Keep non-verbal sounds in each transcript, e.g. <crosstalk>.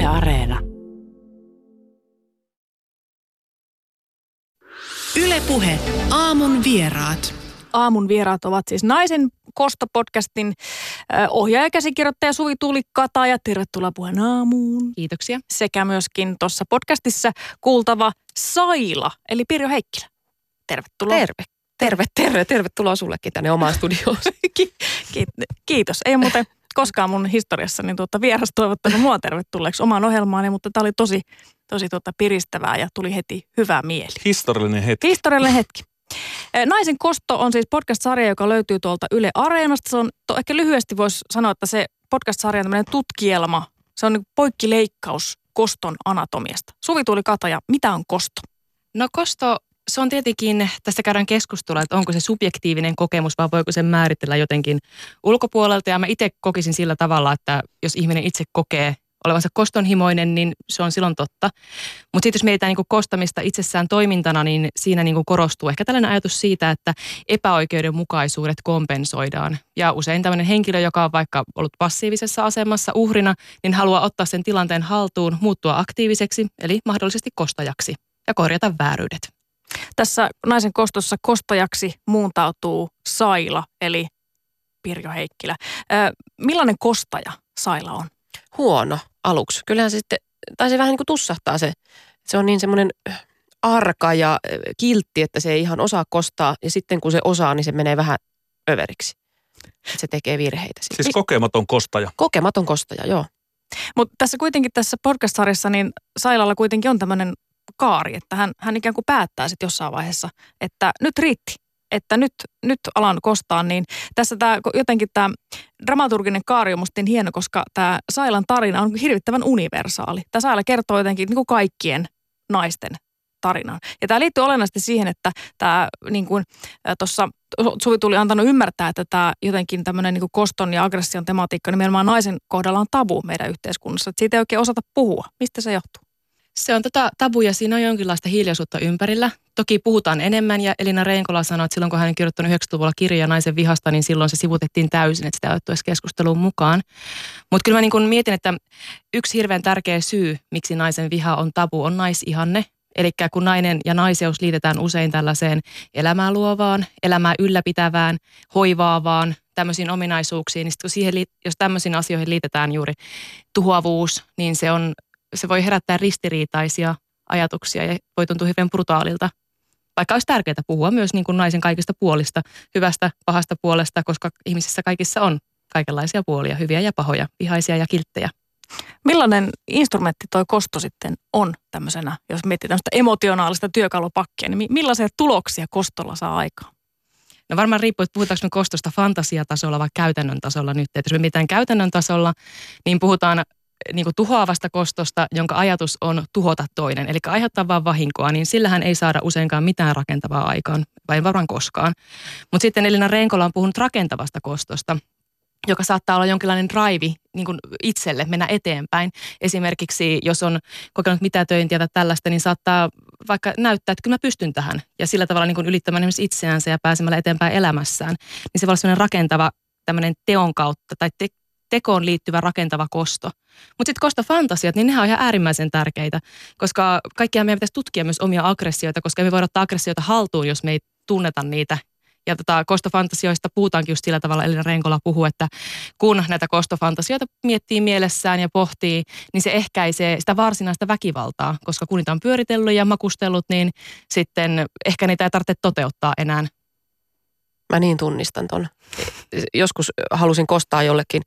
Yle Areena. Ylepuhe aamun vieraat. Aamun vieraat ovat siis Naisen Kosto-podcastin äh, ohjaaja ja käsikirjoittaja Suvi Tuuli Kataja. Tervetuloa puheen aamuun. Kiitoksia. Sekä myöskin tuossa podcastissa kuultava Saila, eli Pirjo Heikkilä. Tervetuloa. Terve. Terve, terve. Tervetuloa sullekin tänne omaan studioon. <laughs> Ki- ki- kiitos. Ei muuten koskaan mun historiassa niin tuota vieras toivottanut mua tervetulleeksi omaan ohjelmaani, mutta tämä oli tosi, tosi tuota piristävää ja tuli heti hyvä mieli. Historiallinen hetki. Historiallinen hetki. Naisen kosto on siis podcast-sarja, joka löytyy tuolta Yle Areenasta. Se on, to, ehkä lyhyesti voisi sanoa, että se podcast-sarja on tämmöinen tutkielma. Se on niin poikkileikkaus koston anatomiasta. Suvi Tuuli Kataja, mitä on kosto? No kosto, se on tietenkin, tässä käydään keskustelua, että onko se subjektiivinen kokemus vai voiko se määritellä jotenkin ulkopuolelta. Ja mä itse kokisin sillä tavalla, että jos ihminen itse kokee olevansa kostonhimoinen, niin se on silloin totta. Mutta sitten jos mietitään niin kostamista itsessään toimintana, niin siinä niin korostuu ehkä tällainen ajatus siitä, että epäoikeudenmukaisuudet kompensoidaan. Ja usein tämmöinen henkilö, joka on vaikka ollut passiivisessa asemassa uhrina, niin haluaa ottaa sen tilanteen haltuun, muuttua aktiiviseksi, eli mahdollisesti kostajaksi ja korjata vääryydet. Tässä Naisen kostossa kostajaksi muuntautuu Saila, eli Pirjo Heikkilä. Ö, millainen kostaja Saila on? Huono aluksi. Kyllähän se sitten, tai se vähän niin kuin tussahtaa se. Se on niin semmoinen arka ja kiltti, että se ei ihan osaa kostaa. Ja sitten kun se osaa, niin se menee vähän överiksi. Se tekee virheitä. Siis kokematon kostaja. Kokematon kostaja, joo. Mutta tässä kuitenkin tässä podcast-sarjassa, niin Sailalla kuitenkin on tämmöinen kaari, että hän, hän ikään kuin päättää sitten jossain vaiheessa, että nyt riitti, että nyt, nyt alan kostaa, niin tässä tämä jotenkin tämä dramaturginen kaari on musta niin hieno, koska tämä Sailan tarina on hirvittävän universaali. Tämä Saila kertoo jotenkin niin kuin kaikkien naisten tarinan. Ja tämä liittyy olennaisesti siihen, että tämä niin kuin tuossa Suvi tuli antanut ymmärtää, että tämä jotenkin tämmöinen niin koston ja aggression tematiikka nimenomaan naisen kohdalla on tabu meidän yhteiskunnassa. Että siitä ei oikein osata puhua. Mistä se johtuu? Se on tätä tabuja, siinä on jonkinlaista hiljaisuutta ympärillä. Toki puhutaan enemmän ja Elina Reinkola sanoi, että silloin kun hän on kirjoittanut 90-luvulla kirjoja naisen vihasta, niin silloin se sivutettiin täysin, että sitä ei otettu keskusteluun mukaan. Mutta kyllä mä niin mietin, että yksi hirveän tärkeä syy, miksi naisen viha on tabu, on naisihanne. Eli kun nainen ja naiseus liitetään usein tällaiseen elämää luovaan, elämää ylläpitävään, hoivaavaan, tämmöisiin ominaisuuksiin, niin kun siihen, jos tämmöisiin asioihin liitetään juuri tuhoavuus, niin se on se voi herättää ristiriitaisia ajatuksia ja voi tuntua hyvin brutaalilta. Vaikka olisi tärkeää puhua myös niin kuin naisen kaikista puolista, hyvästä, pahasta puolesta, koska ihmisissä kaikissa on kaikenlaisia puolia, hyviä ja pahoja, vihaisia ja kilttejä. Millainen instrumentti toi kosto sitten on tämmöisenä, jos miettii tämmöistä emotionaalista työkalupakkia, niin millaisia tuloksia kostolla saa aikaan? No varmaan riippuu, että puhutaanko me kostosta fantasiatasolla vai käytännön tasolla nyt. Että jos me mietitään käytännön tasolla, niin puhutaan niin kuin tuhoavasta kostosta, jonka ajatus on tuhota toinen, eli aiheuttaa vaan vahinkoa, niin sillähän ei saada useinkaan mitään rakentavaa aikaan, vai varmaan koskaan. Mutta sitten Elina Renkola on puhunut rakentavasta kostosta, joka saattaa olla jonkinlainen drive niin itselle mennä eteenpäin. Esimerkiksi jos on kokenut mitätöintiä tai tällaista, niin saattaa vaikka näyttää, että kyllä mä pystyn tähän. Ja sillä tavalla niin ylittämään esimerkiksi itseänsä ja pääsemällä eteenpäin elämässään. Niin se voi olla sellainen rakentava tämmöinen teon kautta tai te- tekoon liittyvä rakentava kosto. Mutta sitten kostofantasiat, niin nehän on ihan äärimmäisen tärkeitä, koska kaikkia meidän pitäisi tutkia myös omia aggressioita, koska me voidaan ottaa aggressioita haltuun, jos me ei tunneta niitä. Ja tota, kostofantasioista puhutaankin just sillä tavalla, Elina Renkola puhuu, että kun näitä kostofantasioita miettii mielessään ja pohtii, niin se ehkäisee sitä varsinaista väkivaltaa, koska kun niitä on pyöritellyt ja makustellut, niin sitten ehkä niitä ei tarvitse toteuttaa enää. Mä niin tunnistan ton. Joskus halusin kostaa jollekin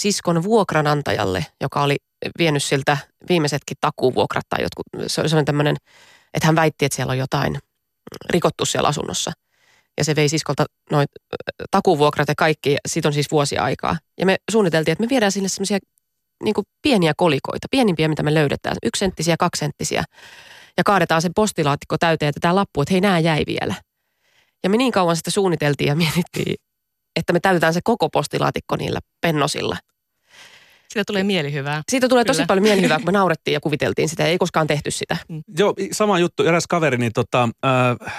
siskon vuokranantajalle, joka oli vienyt siltä viimeisetkin takuvuokrat tai jotkut, se oli tämmöinen, että hän väitti, että siellä on jotain rikottu siellä asunnossa. Ja se vei siskolta noin takuvuokrat ja kaikki, ja siitä on siis vuosia aikaa. Ja me suunniteltiin, että me viedään sinne semmoisia niin pieniä kolikoita, pienimpiä, mitä me löydetään, yksisenttisiä, kaksisenttisiä. Ja kaadetaan sen postilaatikko täyteen, että tämä lappu, että hei, nämä jäi vielä. Ja me niin kauan sitä suunniteltiin ja mietittiin, että me täytetään se koko postilaatikko niillä pennosilla. Siitä tulee mielihyvää. Siitä tulee tosi Kyllä. paljon mielihyvää, kun me <laughs> naurettiin ja kuviteltiin sitä. Ei koskaan tehty sitä. Mm. Joo, sama juttu. Eräs kaveri, niin tota, äh,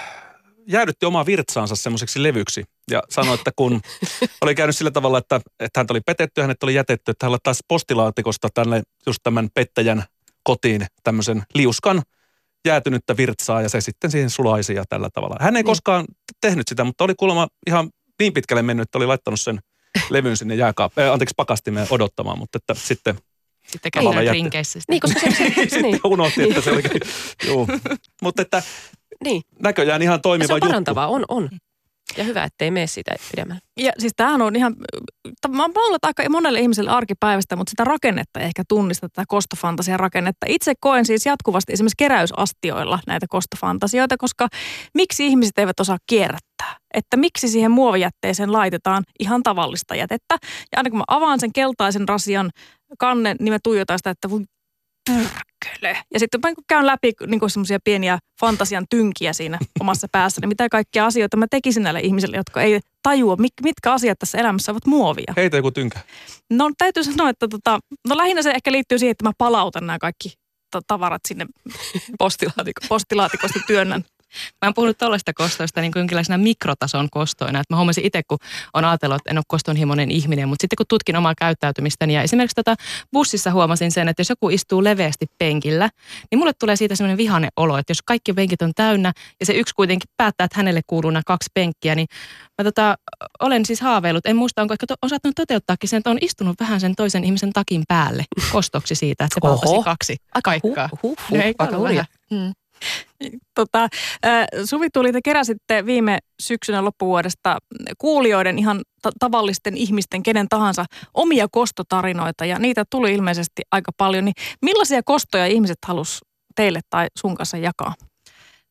jäädytti omaa virtsaansa semmoiseksi levyksi. Ja sanoi, että kun <laughs> oli käynyt sillä tavalla, että, että häntä oli petetty, hänet oli jätetty, että hän laittaisi postilaatikosta tänne just tämän pettäjän kotiin tämmöisen liuskan jäätynyttä virtsaa ja se sitten siihen sulaisi ja tällä tavalla. Hän ei niin. koskaan tehnyt sitä, mutta oli kuulemma ihan niin pitkälle mennyt, että oli laittanut sen levyn sinne jääkaap- äh, anteeksi pakastimeen odottamaan, mutta että sitten sitten käydään rinkeissä. Niin, koska se, se, se <laughs> sitten niin. unohti, että se oli, juu. Mutta että niin. näköjään ihan toimiva juttu. Se on parantavaa, on, on. Ja hyvä, ettei mene sitä pidemmälle. Ja siis tämähän on ihan, mä oon aika monelle ihmiselle arkipäivästä, mutta sitä rakennetta ei ehkä tunnista, tätä kostofantasian rakennetta. Itse koen siis jatkuvasti esimerkiksi keräysastioilla näitä kostofantasioita, koska miksi ihmiset eivät osaa kierrättää? Että miksi siihen muovijätteeseen laitetaan ihan tavallista jätettä. Ja aina kun mä avaan sen keltaisen rasian kannen, niin mä tuijotan sitä, että pyrkele. Ja sitten mä käyn läpi niin semmoisia pieniä fantasian tynkiä siinä <laughs> omassa päässä, niin mitä kaikkia asioita mä tekisin näille ihmisille, jotka ei tajua, mitkä asiat tässä elämässä ovat muovia. Heitä joku tynkä. No täytyy sanoa, että tota, no lähinnä se ehkä liittyy siihen, että mä palautan nämä kaikki tavarat sinne <laughs> postilaatikosta, postilaatikosta työnnän Mä oon puhunut tuollaista kostoista niin kuin jonkinlaisena mikrotason kostoina. Että mä huomasin itse, kun on ajatellut, että en ole kostonhimoinen ihminen, mutta sitten kun tutkin omaa käyttäytymistäni ja esimerkiksi tota bussissa huomasin sen, että jos joku istuu leveästi penkillä, niin mulle tulee siitä semmoinen vihane olo, että jos kaikki penkit on täynnä ja se yksi kuitenkin päättää, että hänelle kuuluu nämä kaksi penkkiä, niin mä tota, olen siis haaveillut, en muista onko ehkä to, osattanut toteuttaakin sen, että on istunut vähän sen toisen ihmisen takin päälle kostoksi siitä, että se kaksi paikkaa. Huh, huh, huh, aika hurja. Hmm. Tota, Suvi tuli, te keräsitte viime syksynä loppuvuodesta kuulijoiden ihan ta- tavallisten ihmisten, kenen tahansa, omia kostotarinoita ja niitä tuli ilmeisesti aika paljon. Niin millaisia kostoja ihmiset halus teille tai sun kanssa jakaa?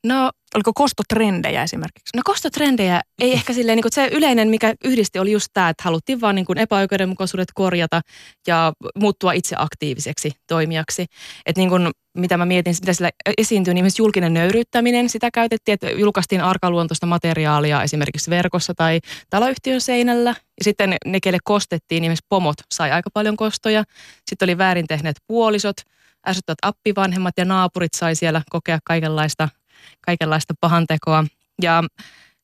No, oliko kostotrendejä esimerkiksi? No kostotrendejä ei ehkä silleen, niin kuin se yleinen, mikä yhdisti oli just tämä, että haluttiin vaan niin kuin epäoikeudenmukaisuudet korjata ja muuttua itse aktiiviseksi toimijaksi. Että niin kuin, mitä mä mietin, mitä sillä esiintyy, niin myös julkinen nöyryyttäminen, sitä käytettiin, että julkaistiin arkaluontoista materiaalia esimerkiksi verkossa tai taloyhtiön seinällä. Ja sitten ne, kelle kostettiin, niin myös pomot sai aika paljon kostoja. Sitten oli väärin tehneet puolisot, ärsyttävät appivanhemmat ja naapurit sai siellä kokea kaikenlaista kaikenlaista pahantekoa. Ja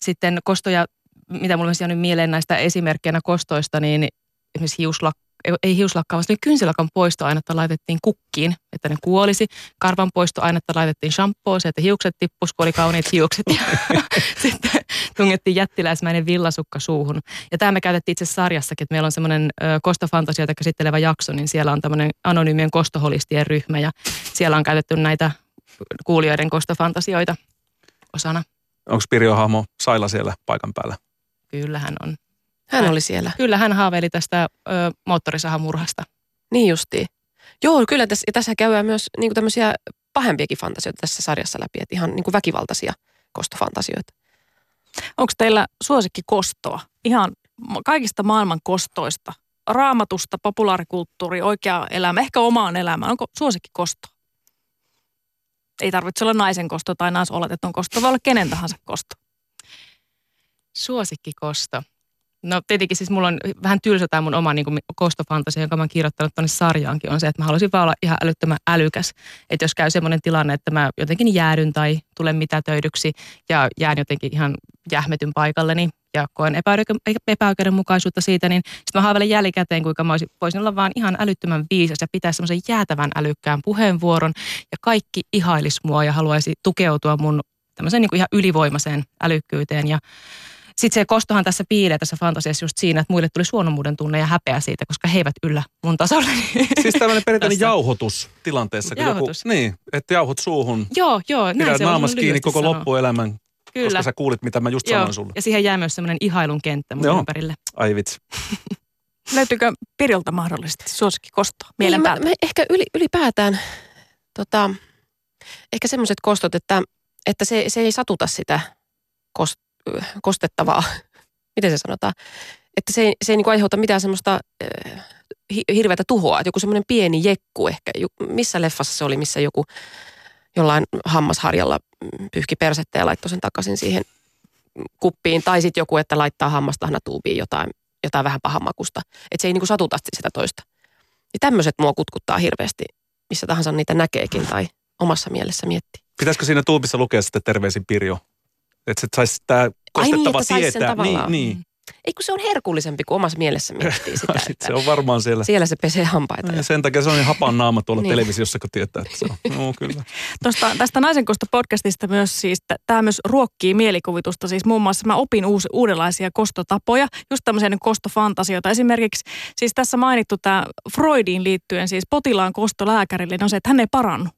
sitten kostoja, mitä mulla on jäänyt mieleen näistä esimerkkeinä kostoista, niin esimerkiksi hiuslak, ei hiuslakkaa, vaan kynsilakan poistoainetta laitettiin kukkiin, että ne kuolisi. Karvan poistoainetta laitettiin shampoosi, että hiukset tippus, kun oli kauniit hiukset. Ja <laughs> sitten tungettiin jättiläismäinen villasukka suuhun. Ja tämä me käytettiin itse sarjassakin, että meillä on semmoinen kostofantasioita käsittelevä jakso, niin siellä on tämmöinen anonyymien kostoholistien ryhmä ja siellä on käytetty näitä kuulijoiden kostofantasioita osana. Onko Pirjo Hahmo Saila siellä paikan päällä? Kyllä hän on. Hän, hän oli siellä. Kyllä hän haaveili tästä ö, moottorisahamurhasta. Niin justiin. Joo, kyllä tässä, ja tässä käydään myös niin tämmöisiä pahempiakin fantasioita tässä sarjassa läpi, että ihan niin kuin väkivaltaisia kostofantasioita. Onko teillä suosikki kostoa? Ihan kaikista maailman kostoista. Raamatusta, populaarikulttuuri, oikea elämä, ehkä omaan elämään. Onko suosikki kostoa? Ei tarvitse olla naisen kosto tai naisoletetun kosto, voi olla kenen tahansa kosto. Suosikkikosto. No tietenkin siis mulla on vähän tylsä tämä mun oma niin kuin kostofantasia, jonka mä oon kirjoittanut tuonne sarjaankin, on se, että mä haluaisin vaan olla ihan älyttömän älykäs. Että jos käy semmoinen tilanne, että mä jotenkin jäädyn tai tulen mitätöidyksi ja jään jotenkin ihan jähmetyn paikalleni ja koen epäoikeudenmukaisuutta siitä, niin sitten mä haaveilen jälkikäteen, kuinka mä voisin olla vaan ihan älyttömän viisas ja pitää semmoisen jäätävän älykkään puheenvuoron ja kaikki ihailis mua ja haluaisi tukeutua mun tämmöiseen niin kuin ihan ylivoimaiseen älykkyyteen ja sitten se kostohan tässä piilee tässä fantasiassa just siinä, että muille tuli suonomuuden tunne ja häpeä siitä, koska he eivät yllä mun tasolle. <laughs> Siis tämmöinen perinteinen jauhotus tilanteessa. Jauhotus. Joku, niin, että jauhot suuhun. Joo, joo. Näin Pidät naamas kiinni koko sanoa. loppuelämän, Kyllä. koska sä kuulit, mitä mä just joo. sanoin sulle. Ja siihen jää myös semmoinen ihailun kenttä mun joo. ympärille. Ai vitsi. <laughs> Löytyykö Piriltä mahdollisesti suosikki kostoa mielen niin, mä, mä ehkä yli, ylipäätään tota, ehkä semmoiset kostot, että, että se, se ei satuta sitä kost, kostettavaa, <laughs> miten se sanotaan, että se ei, se ei niin aiheuta mitään semmoista äh, hirveätä tuhoa. Että joku semmoinen pieni jekku ehkä, missä leffassa se oli, missä joku jollain hammasharjalla pyyhki persettä ja laittoi sen takaisin siihen kuppiin. Tai sitten joku, että laittaa hammastahnatuubiin jotain, jotain vähän pahamakusta. Että se ei niin satuta sitä toista. Ja tämmöiset mua kutkuttaa hirveästi, missä tahansa niitä näkeekin tai omassa mielessä miettii. Pitäisikö siinä tuubissa lukea sitten terveisin Pirjo Että se saisi tämä kostettava että sais sen tietää. tavallaan. Niin, niin. Ei kun se on herkullisempi kuin omassa mielessä miettii sitä, <laughs> Sitten että se on varmaan siellä. siellä se pesee hampaita. Ja sen takia se on niin hapan naama tuolla <laughs> Niin. televisiossa, kun tietää, että se on. No, kyllä. <laughs> Tuosta, tästä Naisen kosto podcastista myös siis, tämä myös ruokkii mielikuvitusta. Siis muun muassa mä opin uusi, uudenlaisia kostotapoja, just tämmöisiä niin kostofantasioita. Esimerkiksi siis tässä mainittu tämä Freudiin liittyen siis potilaan kosto lääkärille, niin on se, että hän ei parannu.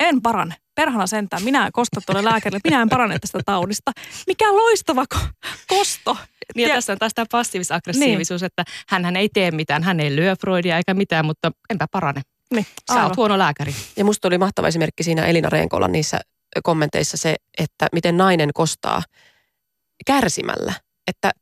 En parane. Perhana sentään. Minä kostan tuolle lääkärille. Minä en parane tästä taudista. Mikä loistava ko- kosto. Niin ja tässä on taas tämä passiivis-aggressiivisuus, että hän ei tee mitään, hän ei lyö Freudia eikä mitään, mutta enpä parane. Niin, Sä aivan. oot huono lääkäri. Ja musta oli mahtava esimerkki siinä Elina Reenkolan niissä kommenteissa se, että miten nainen kostaa kärsimällä. Että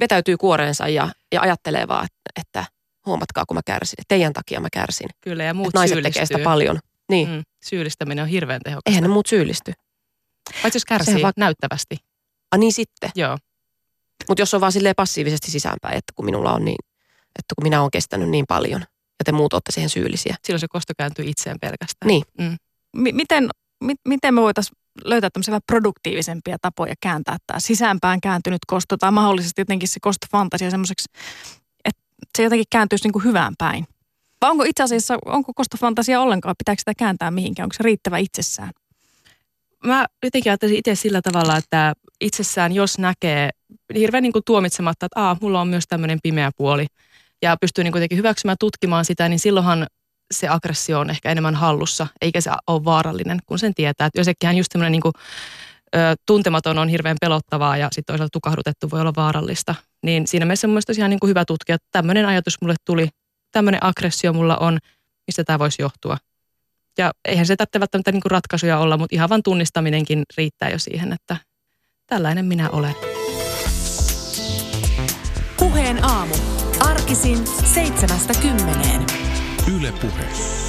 vetäytyy kuoreensa ja, ja ajattelee vaan, että huomatkaa kun mä kärsin. Että teidän takia mä kärsin. Kyllä, ja muut naiset syyllistyy. tekee sitä paljon. Niin, mm. Syyllistäminen on hirveän tehokasta. eihän ne muut syyllisty. Paitsi jos kärsii Sehän va- näyttävästi. Ah niin sitten. Joo. Mutta jos on vaan silleen passiivisesti sisäänpäin, että kun minulla on niin, että kun minä olen kestänyt niin paljon ja te muut olette siihen syyllisiä. Silloin se kosto kääntyy itseen pelkästään. Niin. Mm. Mi- miten, mi- miten me voitaisiin löytää tämmöisiä vähän produktiivisempia tapoja kääntää tämä sisäänpään kääntynyt kosto tai mahdollisesti jotenkin se kostofantasia semmoiseksi, että se jotenkin kääntyisi niin kuin hyvään päin. Vai onko itse asiassa, onko kostofantasia ollenkaan, pitääkö sitä kääntää mihinkään, onko se riittävä itsessään? Mä jotenkin ajattelisin itse sillä tavalla, että itsessään jos näkee hirveän niin kuin tuomitsematta, että Aa, mulla on myös tämmöinen pimeä puoli ja pystyy niin kuitenkin hyväksymään tutkimaan sitä, niin silloinhan se aggressio on ehkä enemmän hallussa, eikä se ole vaarallinen, kun sen tietää. Että josekkihän just tämmöinen niin kuin, ö, tuntematon on hirveän pelottavaa ja sitten toisaalta tukahdutettu voi olla vaarallista. Niin siinä mielessä mun mielestä olisi ihan niin kuin hyvä tutkia, että tämmöinen ajatus mulle tuli, tämmöinen aggressio mulla on, mistä tämä voisi johtua. Ja eihän se tarvitse välttämättä niin kuin ratkaisuja olla, mutta ihan vain tunnistaminenkin riittää jo siihen, että tällainen minä olen. Puheen aamu. Arkisin seitsemästä kymmeneen. Yle Puhe.